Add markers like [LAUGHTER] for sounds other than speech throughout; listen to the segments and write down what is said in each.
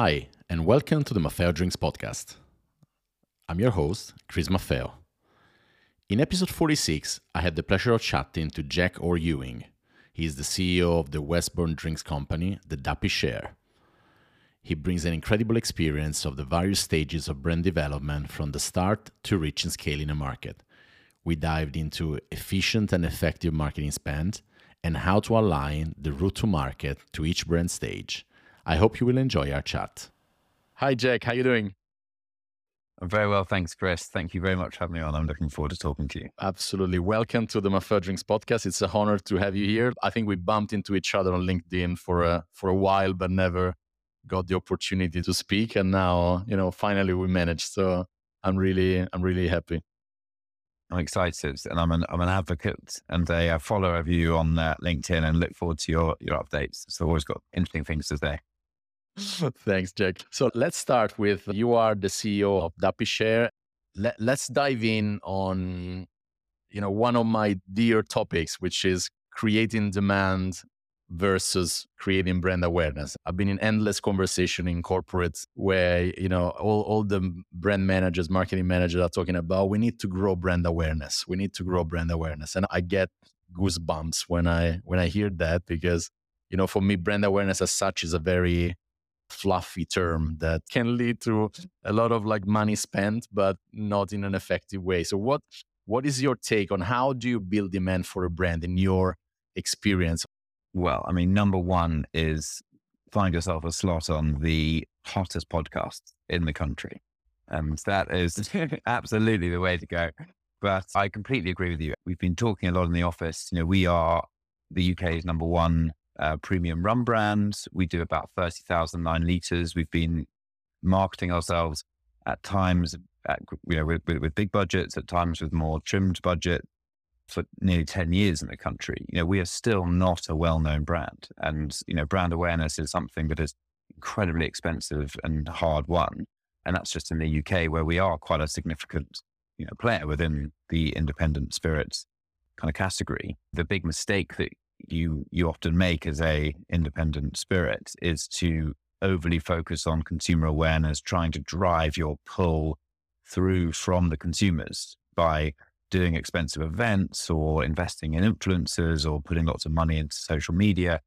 Hi, and welcome to the Maffeo Drinks podcast. I'm your host, Chris Maffeo. In episode 46, I had the pleasure of chatting to Jack Orr Ewing. He is the CEO of the Westbourne Drinks company, the Duppy Share. He brings an incredible experience of the various stages of brand development from the start to reaching scale in a market. We dived into efficient and effective marketing spend and how to align the route to market to each brand stage. I hope you will enjoy our chat. Hi, Jack. How you doing? I'm very well, thanks, Chris. Thank you very much for having me on. I'm looking forward to talking to you. Absolutely. Welcome to the Maffeo Drinks podcast. It's an honor to have you here. I think we bumped into each other on LinkedIn for a for a while, but never got the opportunity to speak. And now, you know, finally we managed. So I'm really, I'm really happy. I'm excited, and I'm an I'm an advocate and a, follower of you on uh, LinkedIn, and look forward to your your updates. So always got interesting things to say. [LAUGHS] Thanks, Jack. So let's start with you are the CEO of Duppy Share. Let, let's dive in on you know one of my dear topics, which is creating demand versus creating brand awareness. I've been in endless conversation in corporates where, you know, all, all the brand managers, marketing managers are talking about we need to grow brand awareness. We need to grow brand awareness. And I get goosebumps when I when I hear that because, you know, for me, brand awareness as such is a very fluffy term that can lead to a lot of like money spent, but not in an effective way. So what what is your take on how do you build demand for a brand in your experience? Well, I mean, number one is find yourself a slot on the hottest podcast in the country. Um, and that is [LAUGHS] absolutely the way to go. But I completely agree with you. We've been talking a lot in the office. You know, we are the UK's number one uh, premium rum brand. We do about 30,000 nine liters. We've been marketing ourselves at times at, you know, with, with, with big budgets, at times with more trimmed budget for nearly 10 years in the country, you know, we are still not a well-known brand. And, you know, brand awareness is something that is incredibly expensive and hard won. And that's just in the UK where we are quite a significant, you know, player within the independent spirits kind of category. The big mistake that you you often make as a independent spirit is to overly focus on consumer awareness, trying to drive your pull through from the consumers by doing expensive events or investing in influencers or putting lots of money into social media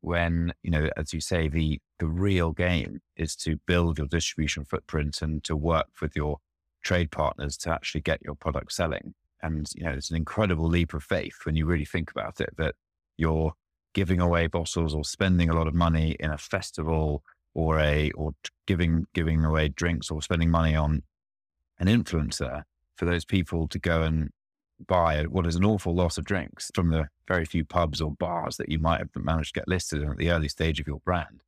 when you know as you say the the real game is to build your distribution footprint and to work with your trade partners to actually get your product selling. And you know it's an incredible leap of faith when you really think about it that you're giving away bottles or spending a lot of money in a festival or a or giving giving away drinks or spending money on an influencer for those people to go and buy what is an awful lot of drinks from the very few pubs or bars that you might have managed to get listed in at the early stage of your brand.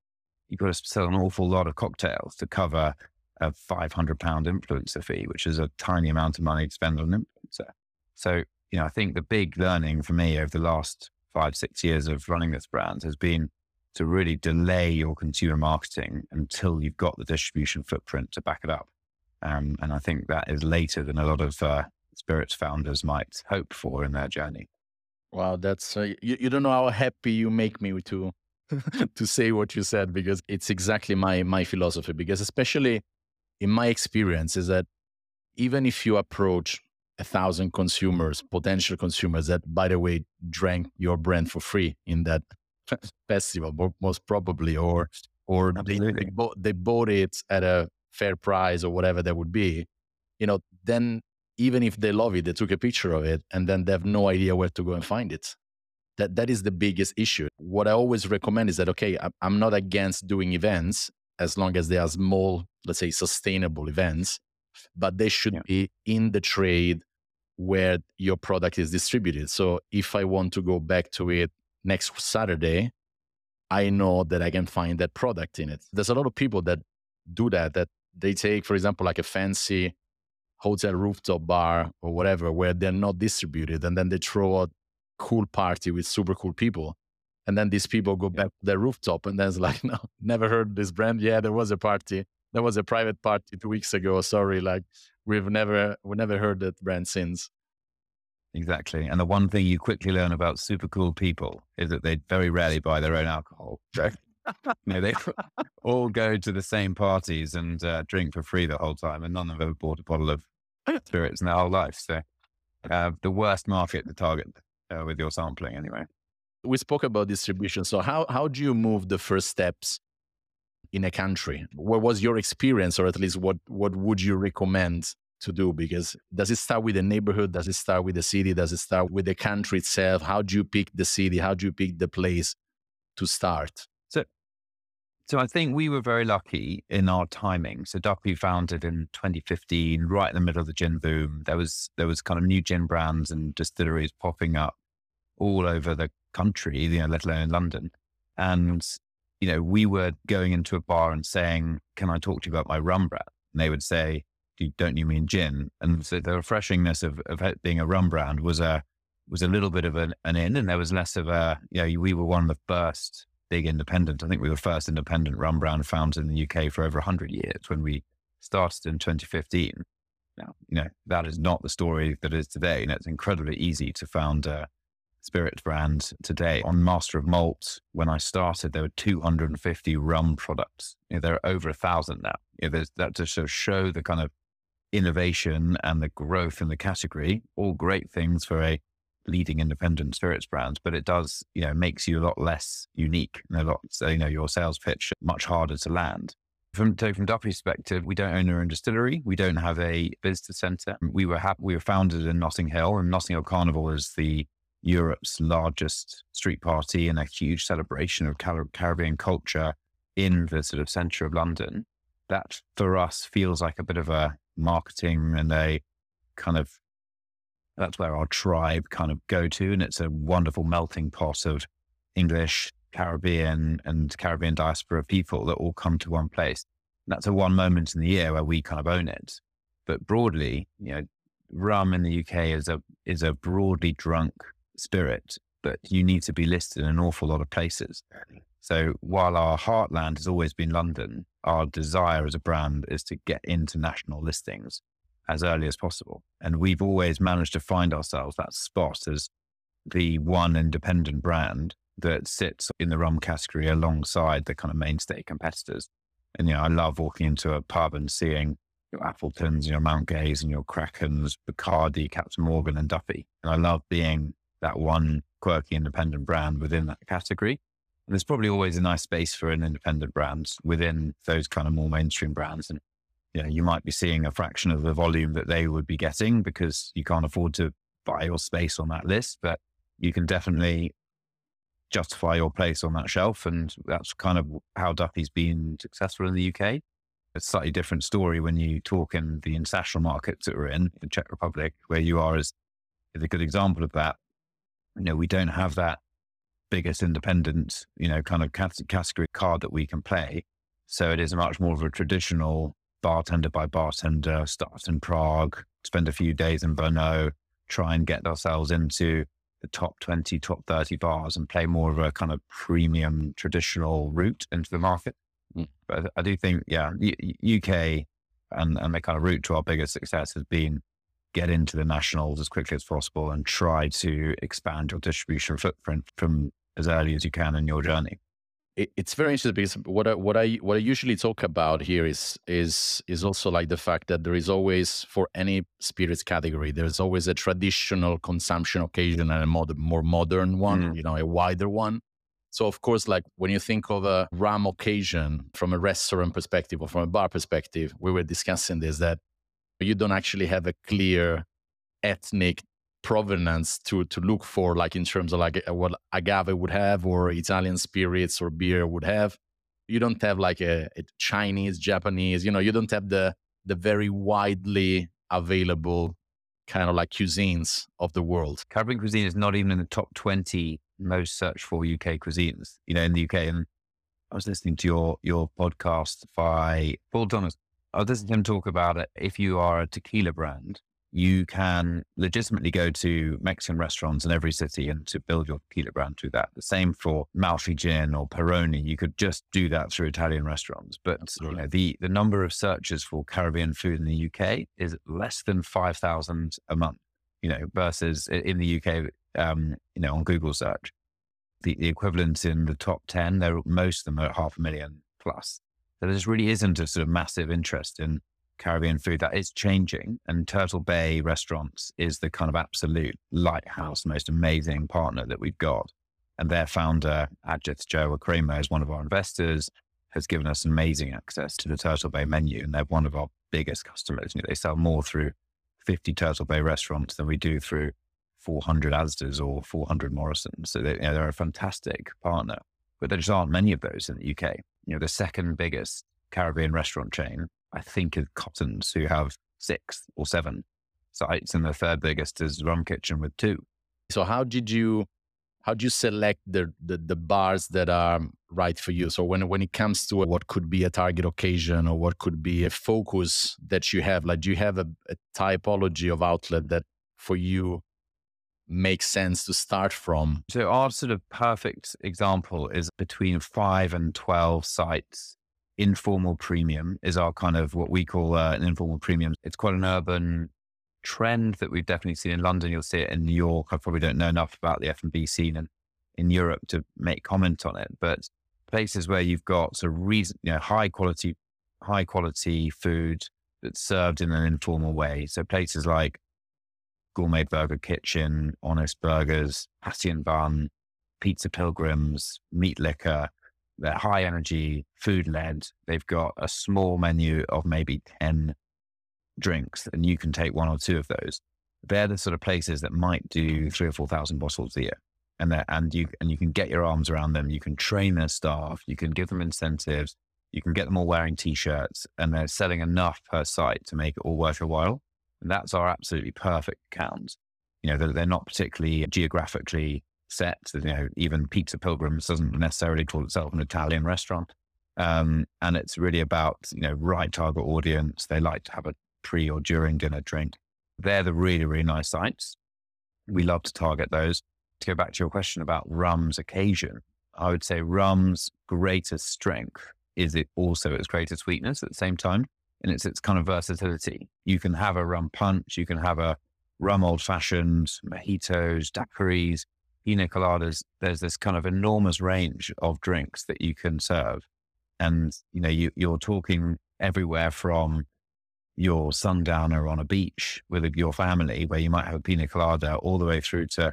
You've got to sell an awful lot of cocktails to cover a 500 pound influencer fee, which is a tiny amount of money to spend on an influencer. So, you know, I think the big learning for me over the last five, six years of running this brand has been to really delay your consumer marketing until you've got the distribution footprint to back it up. Um, and I think that is later than a lot of uh, spirits founders might hope for in their journey. Wow, that's uh, you, you don't know how happy you make me to [LAUGHS] to say what you said because it's exactly my my philosophy. Because especially in my experience, is that even if you approach a thousand consumers, potential consumers that, by the way, drank your brand for free in that [LAUGHS] festival, most probably, or or they, they, bought, they bought it at a fair price or whatever that would be, you know, then even if they love it, they took a picture of it and then they have no idea where to go and find it. That that is the biggest issue. What I always recommend is that okay, I'm not against doing events as long as they are small, let's say sustainable events, but they should yeah. be in the trade where your product is distributed. So if I want to go back to it next Saturday, I know that I can find that product in it. There's a lot of people that do that that they take, for example, like a fancy hotel rooftop bar or whatever, where they're not distributed, and then they throw a cool party with super cool people. And then these people go back to their rooftop, and then it's like, [LAUGHS] no, never heard this brand. Yeah, there was a party. There was a private party two weeks ago. Sorry, like we've never we never heard that brand since. Exactly. And the one thing you quickly learn about super cool people is that they very rarely buy their own alcohol. you know, they [LAUGHS] all go to the same parties and uh, drink for free the whole time, and none of them have ever bought a bottle of spirits in their whole life. So, uh, the worst market to target uh, with your sampling, anyway. We spoke about distribution. So, how how do you move the first steps in a country? What was your experience, or at least what what would you recommend to do? Because does it start with the neighborhood? Does it start with the city? Does it start with the country itself? How do you pick the city? How do you pick the place to start? So, so I think we were very lucky in our timing. So Duppy founded in 2015, right in the middle of the gin boom. There was there was kind of new gin brands and distilleries popping up all over the country, you know, let alone London. And you know, we were going into a bar and saying, "Can I talk to you about my rum brand?" And they would say, "Don't you mean gin?" And so the refreshingness of of it being a rum brand was a was a little bit of an, an in, and there was less of a. You know, we were one of the first big independent. I think we were the first independent rum brand founded in the UK for over hundred years when we started in 2015. Now, you know, that is not the story that is today. You know, it's incredibly easy to found a spirit brand today. On Master of Malt, when I started, there were 250 rum products. You know, there are over a thousand now. You know, that to sort of show the kind of innovation and the growth in the category. All great things for a leading independent spirits brand, but it does, you know, makes you a lot less unique and a lot, so, you know, your sales pitch much harder to land. From, so from Duppy's perspective, we don't own our own distillery. We don't have a visitor center. We were ha- we were founded in Notting Hill, and Notting Hill Carnival is the Europe's largest street party and a huge celebration of Car- Caribbean culture in the sort of center of London. That for us feels like a bit of a marketing and a kind of that's where our tribe kind of go to. And it's a wonderful melting pot of English, Caribbean, and Caribbean diaspora people that all come to one place. And that's a one moment in the year where we kind of own it. But broadly, you know, rum in the UK is a is a broadly drunk spirit, but you need to be listed in an awful lot of places. So while our heartland has always been London, our desire as a brand is to get into national listings as early as possible. And we've always managed to find ourselves that spot as the one independent brand that sits in the rum category alongside the kind of mainstay competitors. And, you know, I love walking into a pub and seeing your Appletons, your Mount Gays and your Krakens, Bacardi, Captain Morgan and Duppy. And I love being that one quirky independent brand within that category. And there's probably always a nice space for an independent brand within those kind of more mainstream brands. And you know, you might be seeing a fraction of the volume that they would be getting because you can't afford to buy your space on that list, but you can definitely justify your place on that shelf. And that's kind of how Duppy's been successful in the UK. It's a slightly different story when you talk in the international markets that we're in, the Czech Republic, where you are is, is a good example of that. You know, we don't have that biggest independent, you know, kind of category card that we can play. So it is much more of a traditional bartender by bartender, start in Prague, spend a few days in Brno, try and get ourselves into the top 20, top 30 bars and play more of a kind of premium traditional route into the market. Mm. But I do think, yeah, UK and, and the kind of route to our biggest success has been get into the nationals as quickly as possible and try to expand your distribution footprint from as early as you can in your journey it's very interesting because what I, what I what I usually talk about here is is is also like the fact that there is always for any spirits category there's always a traditional consumption occasion and a more more modern one, mm. you know, a wider one. So of course, like when you think of a rum occasion from a restaurant perspective or from a bar perspective, we were discussing this that you don't actually have a clear ethnic provenance to to look for like in terms of like what agave would have or italian spirits or beer would have. You don't have like a, a, chinese japanese you know you don't have the the very widely available kind of like cuisines of the world. Caribbean cuisine is not even in the top 20 most searched for uk cuisines you know in the uk and i was listening to your your podcast by paul thomas i was listening to him talk about it if you are a tequila brand you can legitimately go to Mexican restaurants in every city and to build your tequila brand through that. The same for Malfy Gin or Peroni. You could just do that through Italian restaurants. But you know, the, the number of searches for Caribbean food in the UK is less than 5,000 a month, you know, versus in the UK, um, you know, on Google search. the, the equivalent in the top 10. They're, most of them are half a million plus. There just really isn't a sort of massive interest in Caribbean food. That is changing. And Turtle Bay Restaurants is the kind of absolute lighthouse, most amazing partner that we've got. And their founder, Ajith Jayawickrema, is one of our investors, has given us amazing access to the Turtle Bay menu. And they're one of our biggest customers. They sell more through 50 Turtle Bay restaurants than we do through 400 Asda's or 400 Morrison's. So they, you know, they're a fantastic partner, but there just aren't many of those in the UK. You know, the second biggest Caribbean restaurant chain, I think, is Cotton's, who have six or seven sites, and the third biggest is Rum Kitchen with two. So how did you how do you select the, the, the bars that are right for you? So when when it comes to what could be a target occasion or what could be a focus that you have, like do you have a, a typology of outlet that for you makes sense to start from? So our sort of perfect example is between five and twelve sites. Informal premium is our kind of what we call uh, an informal premium. It's quite an urban trend that we've definitely seen in London. You'll see it in New York. I probably don't know enough about the F&B scene in, in Europe to make comment on it, but places where you've got sort of reason, you know, high quality, high quality food that's served in an informal way. So places like Gourmet Burger Kitchen, Honest Burgers, Patty and Bun, Pizza Pilgrims, Meat Liquor. They're high energy, food led. They've got a small menu of maybe 10 drinks and you can take one or two of those. They're the sort of places that might do three or 4,000 bottles a year. And and you, and you can get your arms around them. You can train their staff. You can give them incentives. You can get them all wearing t-shirts and they're selling enough per site to make it all worth your while. And that's our absolutely perfect count. You know, they're, they're not particularly geographically set. You know, even Pizza Pilgrims doesn't necessarily call itself an Italian restaurant. Um, and it's really about, you know, right target audience. They like to have a pre or during dinner drink. They're the really, really nice sites. We love to target those. To go back to your question about rum's occasion, I would say rum's greatest strength is it also its greatest weakness at the same time. And it's its kind of versatility. You can have a rum punch, you can have a rum old fashioned, mojitos, daiquiris, pina coladas. There's this kind of enormous range of drinks that you can serve. And, you know, you, you're talking everywhere from your sundowner on a beach with your family where you might have a pina colada all the way through to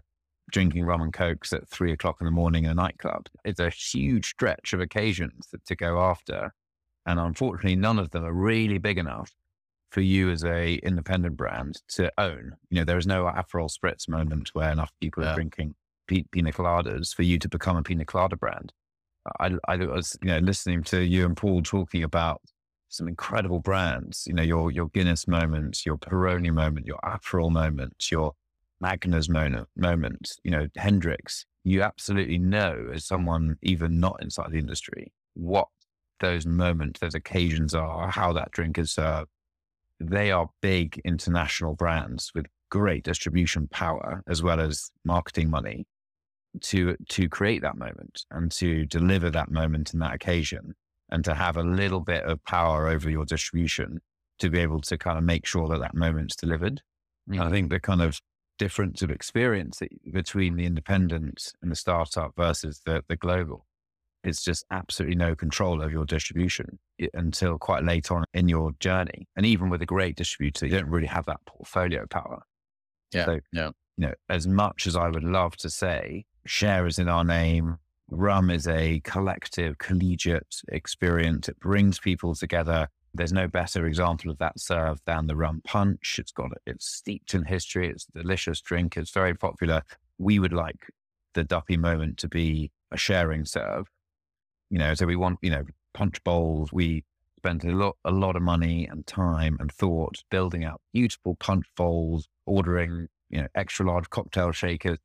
drinking rum and cokes at three o'clock in the morning in a nightclub. It's a huge stretch of occasions to go after. And unfortunately, none of them are really big enough for you as a independent brand to own. You know, there is no Aperol Spritz moment where enough people yeah. are drinking pina coladas for you to become a pina colada brand. I, I was, you know, listening to you and Paul talking about some incredible brands. You know, your your Guinness moment, your Peroni moment, your Aperol moment, your Magners moment, moment. You know, Hendrick's. You absolutely know as someone even not inside the industry what those moments, those occasions are, how that drink is served. They are big international brands with great distribution power as well as marketing money to to create that moment and to deliver that moment and that occasion and to have a little bit of power over your distribution to be able to kind of make sure that that moment's delivered. Mm-hmm. I think the kind of difference of experience between the independent and the startup versus the, the global is just absolutely no control of your distribution until quite late on in your journey. And even with a great distributor, you don't really have that portfolio power. Yeah. So, yeah. You know, as much as I would love to say, share is in our name, Rum is a collective, collegiate experience. It brings people together. There's no better example of that serve than the rum punch. It's got it's steeped in history. It's a delicious drink. It's very popular. We would like the Duppy moment to be a sharing serve. You know, so we want you know punch bowls. We spent a lot a lot of money and time and thought building out beautiful punch bowls, ordering you know extra large cocktail shakers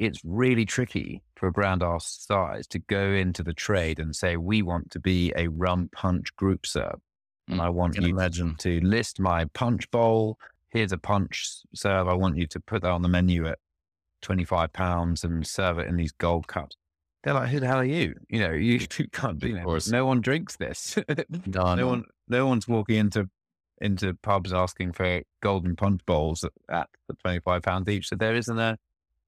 it's really tricky for a brand our size to go into the trade and say, we want to be a rum punch group serve. And mm, I want you imagine. to list my punch bowl. Here's a punch serve. I want you to put that on the menu at 25 pounds and serve it in these gold cups. They're like, who the hell are you? You know, you, you [LAUGHS] can't do that. No one drinks this. [LAUGHS] no, no one, no one's walking into into pubs asking for golden punch bowls at, at 25 pounds each. So there isn't a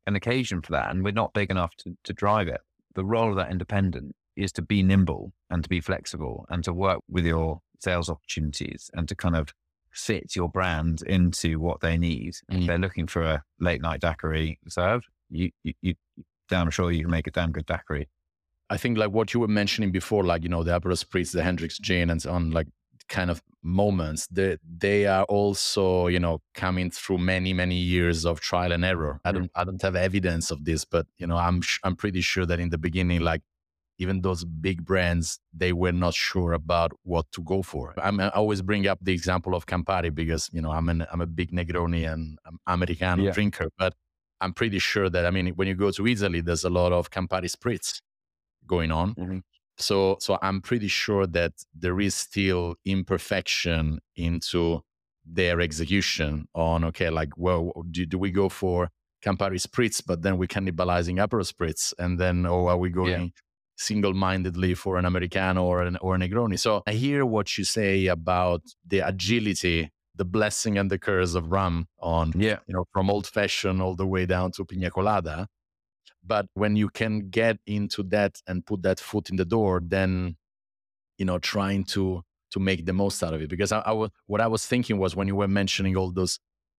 an occasion for that and we're not big enough to, to drive it. The role of that independent is to be nimble and to be flexible and to work with your sales opportunities and to kind of fit your brand into what they need. Mm. If they're looking for a late night daiquiri served, you, you, you damn sure you can make a damn good daiquiri. I think like what you were mentioning before, like, you know, the Aperol Spritz, the Hendrick's Gin and so on, like kind of moments, they, they are also, you know, coming through many, many years of trial and error. I mm. don't, I don't have evidence of this, but, you know, I'm, I'm pretty sure that in the beginning, like even those big brands, they were not sure about what to go for. I'm, i always bring up the example of Campari because, you know, I'm, an, I'm a big Negroni and Americano yeah. drinker, but I'm pretty sure that, I mean, when you go to Italy, there's a lot of Campari Spritz going on. Mm-hmm. So, so I'm pretty sure that there is still imperfection into their execution on, okay, like, well, do, do we go for Campari Spritz, but then we're cannibalizing Aperol Spritz? And then, oh, are we going yeah single-mindedly for an Americano or an or a Negroni. So I hear what you say about the agility, the blessing and the curse of rum on, yeah. you know, from old fashioned all the way down to pina colada. But when you can get into that and put that foot in the door, then, you know, trying to to make the most out of it. Because I, I was what I was thinking was when you were mentioning all those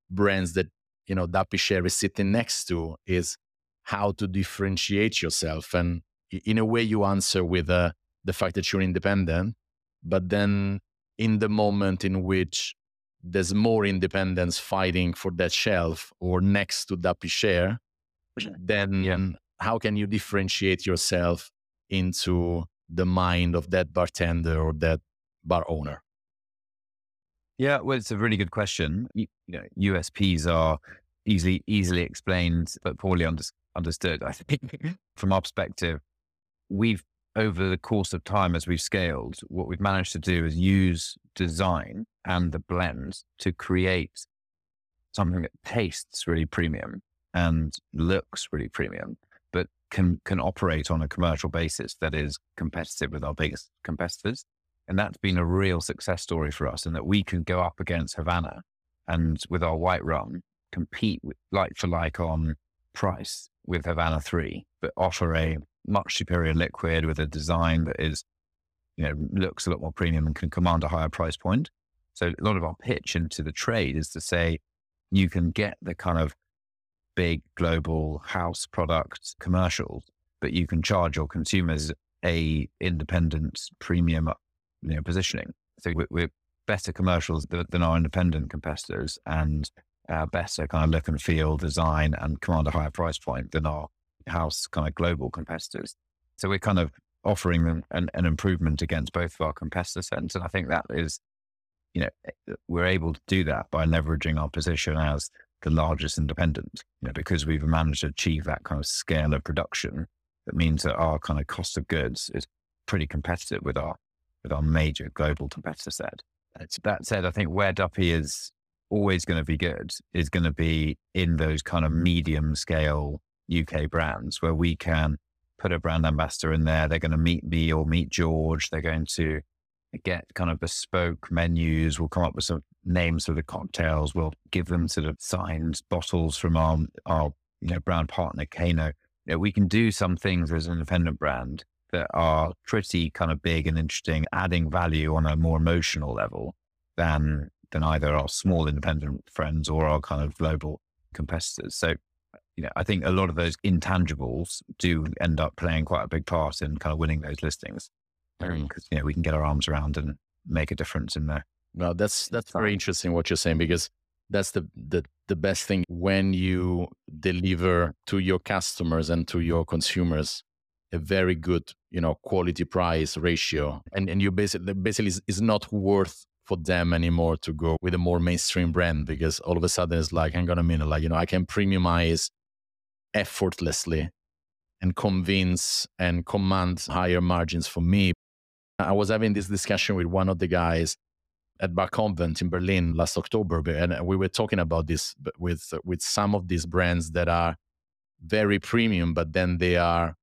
brands that you know Duppy Share is sitting next to is how to differentiate yourself and in a way you answer with uh, the fact that you're independent but then in the moment in which there's more independence fighting for that shelf or next to Duppy Share, then yeah. how can you differentiate yourself into the mind of that bartender or that bar owner? Yeah, well, it's a really good question. You, you know, USPs are easily easily explained but poorly under, understood. I think [LAUGHS] from our perspective, we've over the course of time as we've scaled, what we've managed to do is use design and the blend to create something that tastes really premium and looks really premium, but can can operate on a commercial basis that is competitive with our biggest competitors. And that's been a real success story for us, and that we can go up against Havana and with our white rum compete with, like for like on price with Havana 3, but offer a much superior liquid with a design that is, you know, looks a lot more premium and can command a higher price point. So a lot of our pitch into the trade is to say you can get the kind of big global house product commercials, but you can charge your consumers a independent premium, you know, positioning. So we're, better commercials than our independent competitors and uh, better kind of look and feel, design, and command a higher price point than our house kind of global competitors. So we're kind of offering them an, an improvement against both of our competitor sets. And I think that is, you know, eh, we're able to do that by leveraging our position as the largest independent, you know, because we've managed to achieve that kind of scale of production. That means that our kind of cost of goods is pretty competitive with our with our major global competitor set. That said, I think where Duppy is always going to be good is going to be in those kind of medium scale UK brands where we can put a brand ambassador in there. They're going to meet me or meet George. They're going to get kind of bespoke menus. We'll come up with some names for the cocktails. We'll give them sort of signed bottles from our, our you know, brand partner, Kano. You know, we can do some things as an independent brand that are pretty kind of big and interesting, adding value on a more emotional level than than either our small independent friends or our kind of global competitors. So you know, I think a lot of those intangibles do end up playing quite a big part in kind of winning those listings because mm. you know we can get our arms around and make a difference in there. No, that's that's very interesting what you're saying because that's the the the best thing when you deliver to your customers and to your consumers a very good you know quality price ratio and and you basically basically is, is not worth for them anymore to go with a more mainstream brand because all of a sudden it's like hang on a minute like you know i can premiumize effortlessly and convince and command higher margins for me. I was having this discussion with one of the guys at Bar Convent in Berlin last October, and we were talking about this with with some of these brands that are very premium, but then they are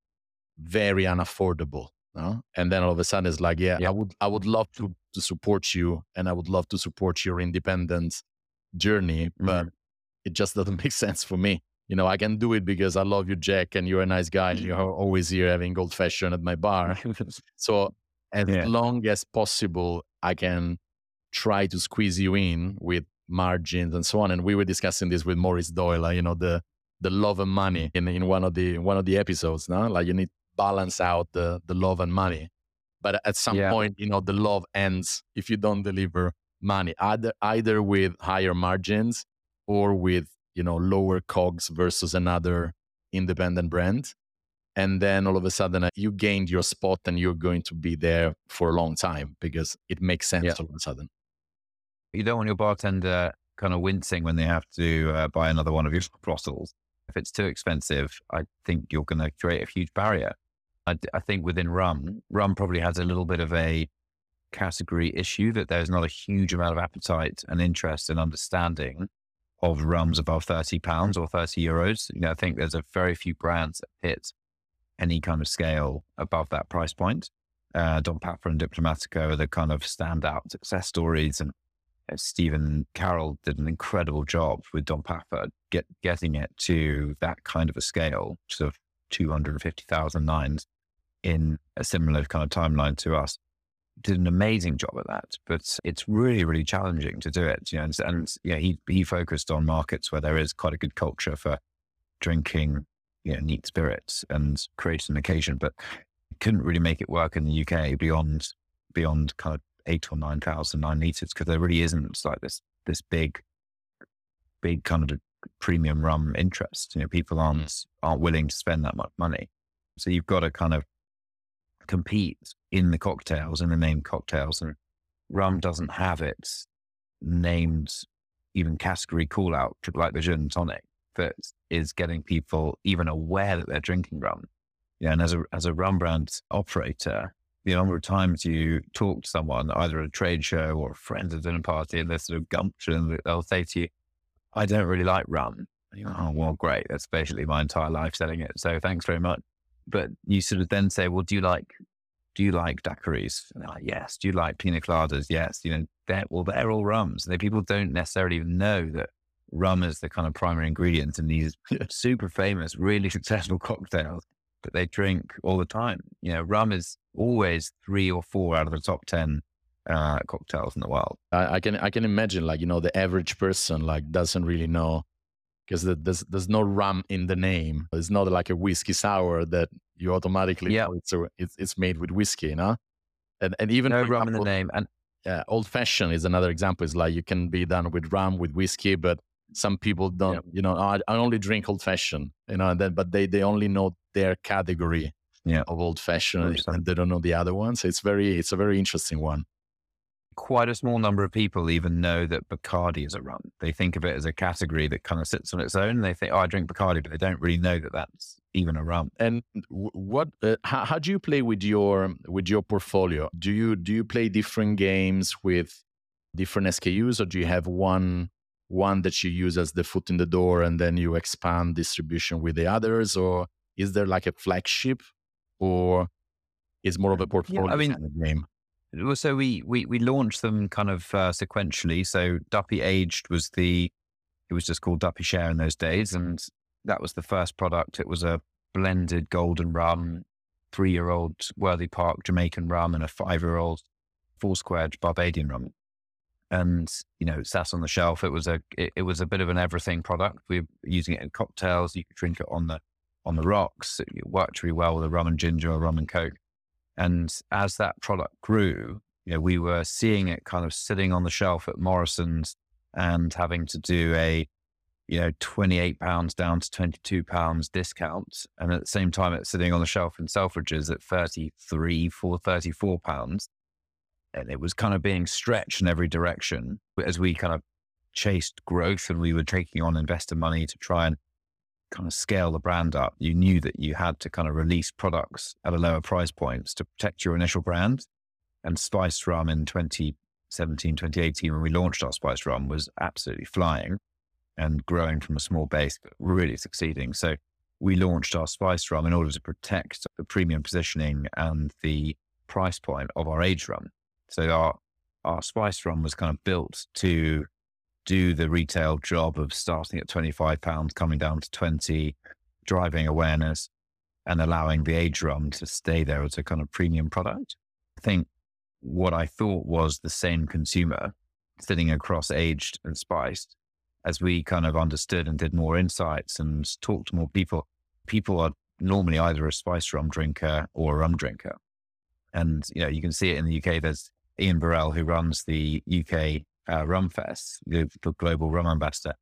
very unaffordable. No? And then all of a sudden it's like, yeah, yeah, I would I would love to to support you, and I would love to support your independent journey, but mm-hmm. it just doesn't [LAUGHS] make sense for me you know, I can do it because I love you, Jack, and you're a nice guy. And you're mm-hmm. always here having old fashioned at my bar. [LAUGHS] [LAUGHS] so as yeah. long as possible, I can try to squeeze you in with margins and so on. And we were discussing this with Maurice Doyle, you know, the the love and money mm-hmm. in, in one of the one of the episodes. No, like you need balance out the the love and money. But at some yeah. point, you know, the love ends if you don't deliver money, either either with higher margins or with you know lower cogs versus another independent brand. And then all of a sudden, uh, you gained your spot, and you're going to be there for a long time because it makes sense yeah. all of a sudden. You don't want your bartender kind of wincing when they have to uh, buy another one of your [LAUGHS] bottles. If it's too expensive, I think you're going to create a huge barrier. I, I think within rum, rum probably has a little bit of a category issue that there's not a huge amount of appetite and interest and understanding of rums above 30 pounds or 30 euros. You know, I think there's a very few brands that hit any kind of scale above that price point. Uh, Don Papa and Diplomatico are the kind of standout success stories. And uh, Stephen Carroll did an incredible job with Don Papa get, getting it to that kind of a scale, sort of 250,000 nines in a similar kind of timeline to us. Did an amazing job at that, but it's really, really challenging to do it. You know, and, and yeah, he he focused on markets where there is quite a good culture for drinking, you know, neat spirits and create an occasion, but couldn't really make it work in the UK beyond beyond kind of eight or nine thousand nine liters because there really isn't like this this big big kind of premium rum interest. You know, people mm. aren't aren't willing to spend that much money. So you've got to kind of compete in the cocktails in the named cocktails, and rum doesn't have its named even category call out like the gin tonic that is getting people even aware that they're drinking rum. Yeah, and as a as a rum brand operator, the number of times you talk to someone, either at a trade show or a friend at a dinner party, and they're sort of gumption, they'll say to you, I don't really like rum. And you're like, oh, well, great. That's basically my entire life selling it. So thanks very much. But you sort of then say, well, do you like, do you like daiquiris? And they're like, yes. Do you like pina coladas? Yes. You know, they're, well, they're all rums. They, people don't necessarily even know that rum is the kind of primary ingredient in these [LAUGHS] super famous, really successful cocktails that they drink all the time. You know, rum is always three or four out of the top 10 uh, cocktails in the world. I, I, can I can imagine like you know the average person like doesn't really know because the, there's there's no rum in the name. It's not like a whiskey sour that you automatically yeah. it's, a, it's, it's made with whiskey, you know. And and even no rum example, in the name. And yeah, old fashioned is another example. It's like you can be done with rum with whiskey, but some people don't. Yeah. You know, I, I only drink old fashioned, you know, and then, but they they only know their category yeah. of old fashioned and they don't know the other one. So it's very it's a very interesting one quite a small number of people even know that Bacardi is a rum. They think of it as a category that kind of sits on its own. They think, oh, I drink Bacardi, but they don't really know that that's even a rum. And what? Uh, how, how do you play with your with your portfolio? Do you do you play different games with different SKUs, or do you have one one that you use as the foot in the door, and then you expand distribution with the others, or is there like a flagship, or is more of a portfolio yeah, I mean, kind of game? So we we we launched them kind of uh, sequentially. So Duppy Aged was the it was just called Duppy Share in those days, and that was the first product. It was a blended golden rum, three year old Worthy Park Jamaican rum, and a five year old Foursquare Barbadian rum. And you know, it sat on the shelf. It was a it, it was a bit of an everything product. We were using it in cocktails. You could drink it on the on the rocks. It worked really well with a rum and ginger or rum and coke. And as that product grew, you know, we were seeing it kind of sitting on the shelf at Morrison's and having to do a, you know, 28 pounds down to 22 pounds discount. And at the same time, it's sitting on the shelf in Selfridges at 33, for 34 pounds. And it was kind of being stretched in every direction as we kind of chased growth and we were taking on investor money to try and kind of scale the brand up, you knew that you had to kind of release products at a lower price points to protect your initial brand. And Spiced Rum in 2017, 2018, when we launched our Spiced Rum, was absolutely flying and growing from a small base, but really succeeding. So we launched our Spiced Rum in order to protect the premium positioning and the price point of our age rum. So our our Spiced Rum was kind of built to do the retail job of starting at 25 pounds, coming down to 20, driving awareness and allowing the age rum to stay there as a kind of premium product. I think what I thought was the same consumer sitting across aged and spiced as we kind of understood and did more insights and talked to more people, people are normally either a spice rum drinker or a rum drinker. And, you know, you can see it in the UK. There's Ian Burrell, who runs the UK uh, Rum Fest, the, the global rum ambassador.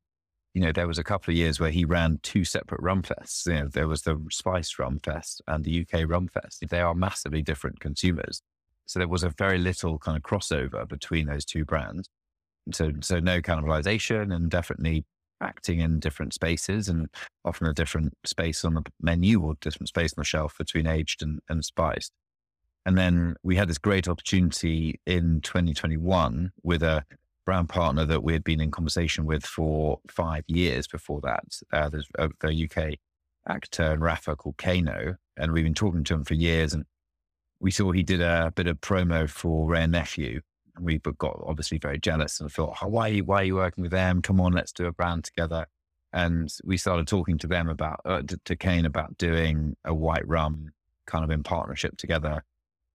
You know, there was a couple of years where he ran two separate rum fests. You know, there was the Spice Rum Fest and the UK Rum Fest. They are massively different consumers. So there was a very little kind of crossover between those two brands. So, so no cannibalization and definitely acting in different spaces and often a different space on the menu or different space on the shelf between aged and, and spiced. And then we had this great opportunity in 2021 with a brand partner that we had been in conversation with for five years before that. Uh, there's a, a, UK actor and rapper called Kano, and we've been talking to him for years. And we saw he did a bit of promo for Rare Nephew. And we got obviously very jealous and thought, why, why are you working with them? Come on, let's do a brand together. And we started talking to them about, uh, to, to Kane about doing a white rum kind of in partnership together.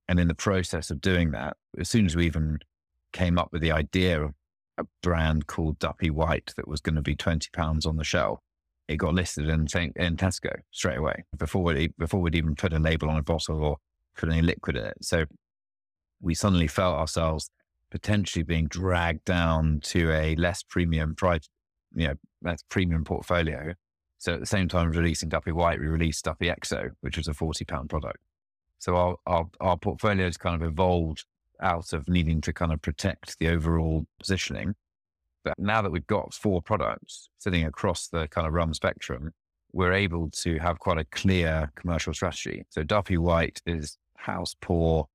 And in the process of doing that, as soon as we even came up with the idea of a brand called Duppy White that was going to be twenty pounds on the shelf, it got listed in, in Tesco straight away before we before we'd even put a label on a bottle or put any liquid in it. So we suddenly felt ourselves potentially being dragged down to a less premium price, you know, less premium portfolio. So at the same time releasing Duppy White, we released Duppy XO, which was a forty pound product. So our, our, our portfolio has kind of evolved out of needing to kind of protect the overall positioning. But now that we've got four products sitting across the kind of rum spectrum, we're able to have quite a clear commercial strategy. So Duppy White is house pour,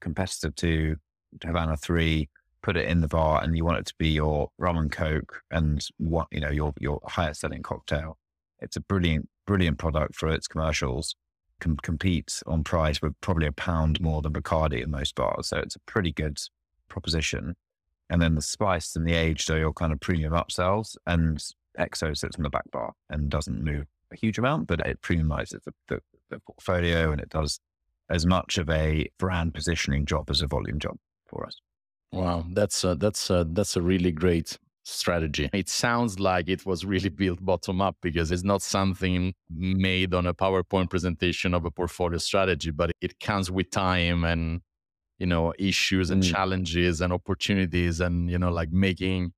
competitor to Havana 3, put it in the bar and you want it to be your rum and coke and what, you know, your, your highest selling cocktail. It's a brilliant, brilliant product for its commercials can compete on price with probably a pound more than Bacardi in most bars. So it's a pretty good proposition. And then the spice and the aged are your kind of premium upsells. And XO sits in the back bar and doesn't move a huge amount, but it premiumizes the, the, the portfolio and it does as much of a brand positioning job as a volume job for us. Wow, that's a, that's a, that's a really great strategy. It sounds like it was really built bottom up because it's not something made on a PowerPoint presentation of a portfolio strategy, but it comes with time and you know issues and mm. challenges and opportunities and you know like making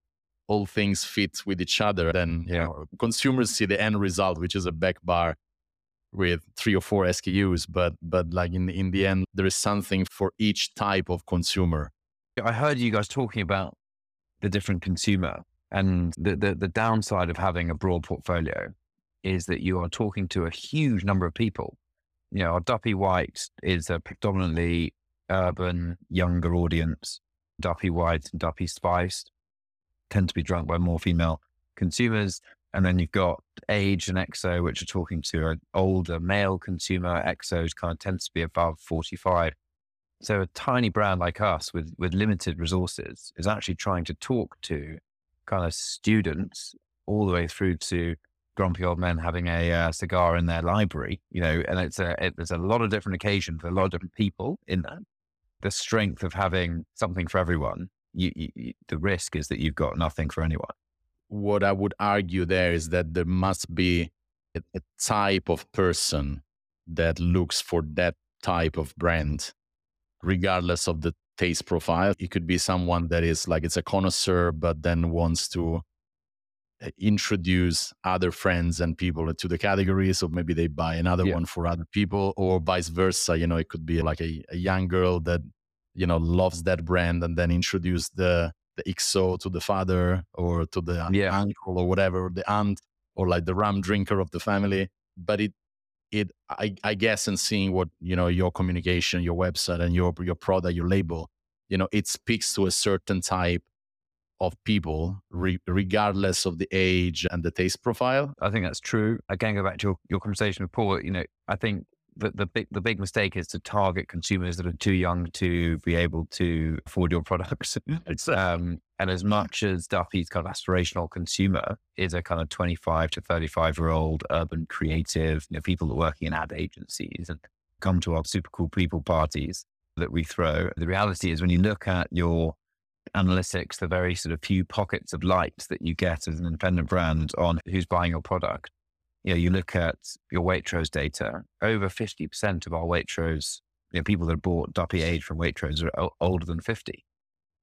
all things fit with each other. Then you know consumers see the end result, which is a back bar with three or four SKUs, but but like in in the end, there is something for each type of consumer. I heard you guys talking about the different consumer. And the, the, the downside of having a broad portfolio is that you are talking to a huge number of people. You know, our Duppy White is a predominantly urban, younger audience. Duppy White and Duppy Spiced tend to be drunk by more female consumers. And then you've got Age and XO, which are talking to an older male consumer. XOs kind of tends to be above 45. So a tiny brand like us with, with limited resources is actually trying to talk to kind of students all the way through to grumpy old men having a uh, cigar in their library, you know, and it's a, it, there's a lot of different occasions for a lot of different people in that. The strength of having something for everyone, you, you, the risk is that you've got nothing for anyone. What I would argue there is that there must be a, a type of person that looks for that type of brand regardless of the taste profile. It could be someone that is like it's a connoisseur, but then wants to uh, introduce other friends and people to the category. So maybe they buy another yeah. one for other people, or vice versa. You know, it could be like a, a young girl that you know loves that brand and then introduce the the XO to the father or to the yeah. uncle or whatever, or the aunt or like the rum drinker of the family. But it it I, I guess in seeing what you know your communication your website and your your product your label you know it speaks to a certain type of people re- regardless of the age and the taste profile. I think that's true. Again go back to your, your conversation with paul you know i think the, the big the big mistake is to target consumers that are too young to be able to afford your products. [LAUGHS] um, And as much as Duppy's kind of aspirational consumer is a kind of 25 to 35 year old urban creative, you know, people that are working in ad agencies and come to our super cool people parties that we throw. The reality is when you look at your analytics, the very sort of few pockets of light that you get as an independent brand on who's buying your product. You know, you look at your Waitrose data, over 50% of our Waitrose, you know, people that bought Duppy Age from Waitrose are older than 50.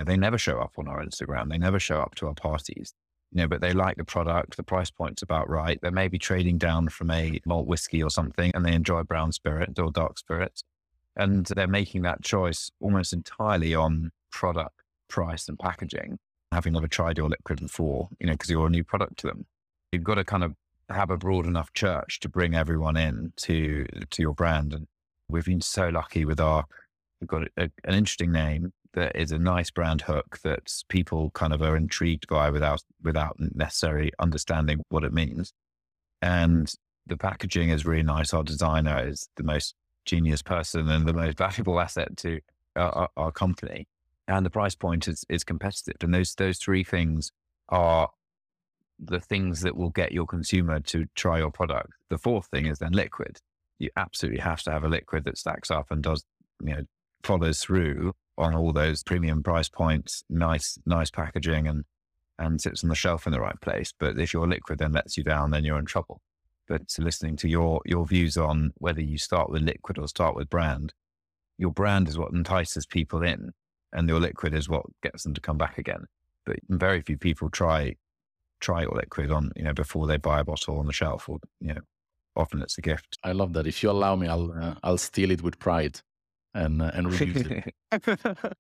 They never show up on our Instagram. They never show up to our parties, you know, but they like the product. The price point's about right. They may be trading down from a malt whiskey or something and they enjoy brown spirit or dark spirits. And they're making that choice almost entirely on product price and packaging, having never tried your liquid before, you know, because you're a new product to them. You've got to kind of have a broad enough church to bring everyone in to to your brand. And we've been so lucky with our we've got a, an interesting name that is a nice brand hook that people kind of are intrigued by without without necessarily understanding what it means. And the packaging is really nice. Our designer is the most genius person and the most [LAUGHS] valuable asset to our, our company and the price point is, is competitive. And those, those three things are the things that will get your consumer to try your product. The fourth thing is then liquid. You absolutely have to have a liquid that stacks up and does, you know, follows through on all those premium price points, nice, nice packaging and, and sits on the shelf in the right place. But if your liquid then lets you down, then you're in trouble. But listening to your, your views on whether you start with liquid or start with brand, your brand is what entices people in and your liquid is what gets them to come back again. But very few people try try your liquid on you know before they buy a bottle on the shelf, or you know often it's a gift. I love that. If you allow me, I'll uh, I'll steal it with pride and uh, and reuse it.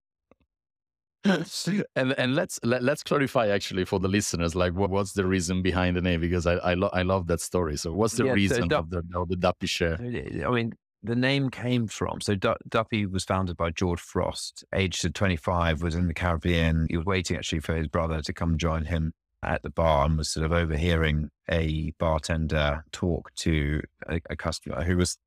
[LAUGHS] and and let's let, us let us clarify actually for the listeners like what, what's the reason behind the name because I I, lo- I love that story so what's the yeah, reason so of the of the Duppy share I mean the name came from. So D- Duppy was founded by George Frost, aged 25, was in the Caribbean. He was waiting actually for his brother to come join him at the bar and was sort of overhearing a bartender talk to a, a customer who was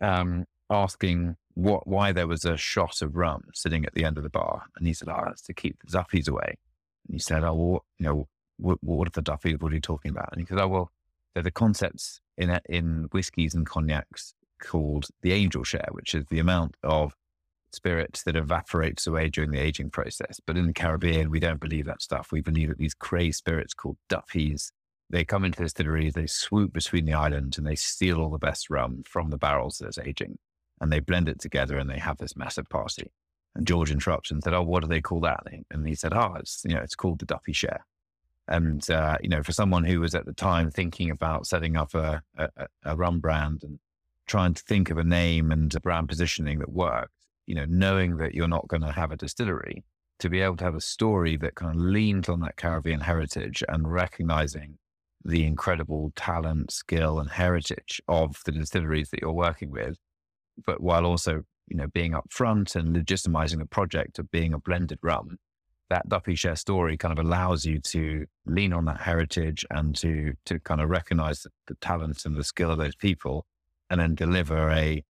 um, asking what why there was a shot of rum sitting at the end of the bar. And he said, oh, that's to keep the Duppies away. And he said, oh, well, you know, what, what are the Duppies? What are you talking about? And he said, oh, well, they're the concepts in, in whiskies and cognacs called the angel share, which is the amount of spirits that evaporates away during the aging process. But in the Caribbean, we don't believe that stuff. We believe that these crazy spirits called Duppies, they come into the distilleries, they swoop between the islands and they steal all the best rum from the barrels that's aging. And they blend it together and they have this massive party. And George interrupts and said, Oh, what do they call that? And he said, Oh, it's, you know, it's called the Duppy share. And, uh, you know, for someone who was at the time thinking about setting up a, a, a rum brand and trying to think of a name and a brand positioning that worked, you know, knowing that you're not going to have a distillery, to be able to have a story that kind of leaned on that Caribbean heritage and recognizing the incredible talent, skill, and heritage of the distilleries that you're working with, but while also, you know, being upfront and legitimizing the project of being a blended rum, that Duppy Share story kind of allows you to lean on that heritage and to to kind of recognize the, the talent and the skill of those people and then deliver a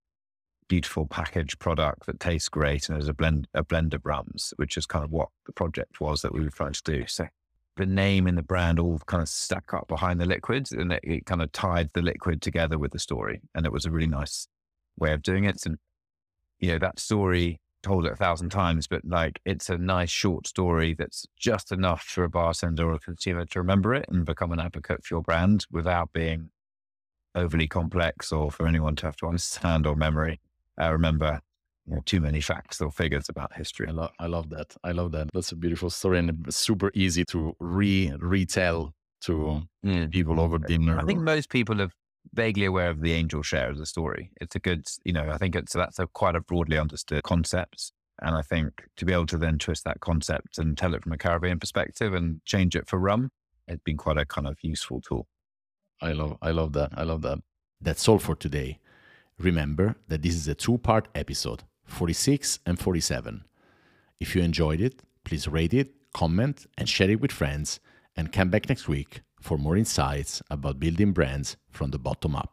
beautiful packaged product that tastes great and is a blend a blend of rums, which is kind of what the project was that we were trying to do. So the name and the brand all kind of stuck up behind the liquids and it, it, kind of tied the liquid together with the story. And it was a really nice way of doing it. And, you know, that story told it a thousand times, but like it's a nice short story that's just enough for a bartender or a consumer to remember it and become an advocate for your brand without being overly complex or for anyone to have to understand or memory, uh, remember you know, too many facts or figures about history. I, lo- I love that. I love that. That's a beautiful story and super easy to re retell to mm. people over dinner. I think most people are vaguely aware of the angel share as a story. It's a good, you know, I think it's that's a quite a broadly understood concept. And I think to be able to then twist that concept and tell it from a Caribbean perspective and change it for rum, it's been quite a kind of useful tool. I love I love that. I love that. That's all for today. Remember that this is a two-part episode, 46 and 47. If you enjoyed it, please rate it, comment, and share it with friends, and come back next week for more insights about building brands from the bottom up.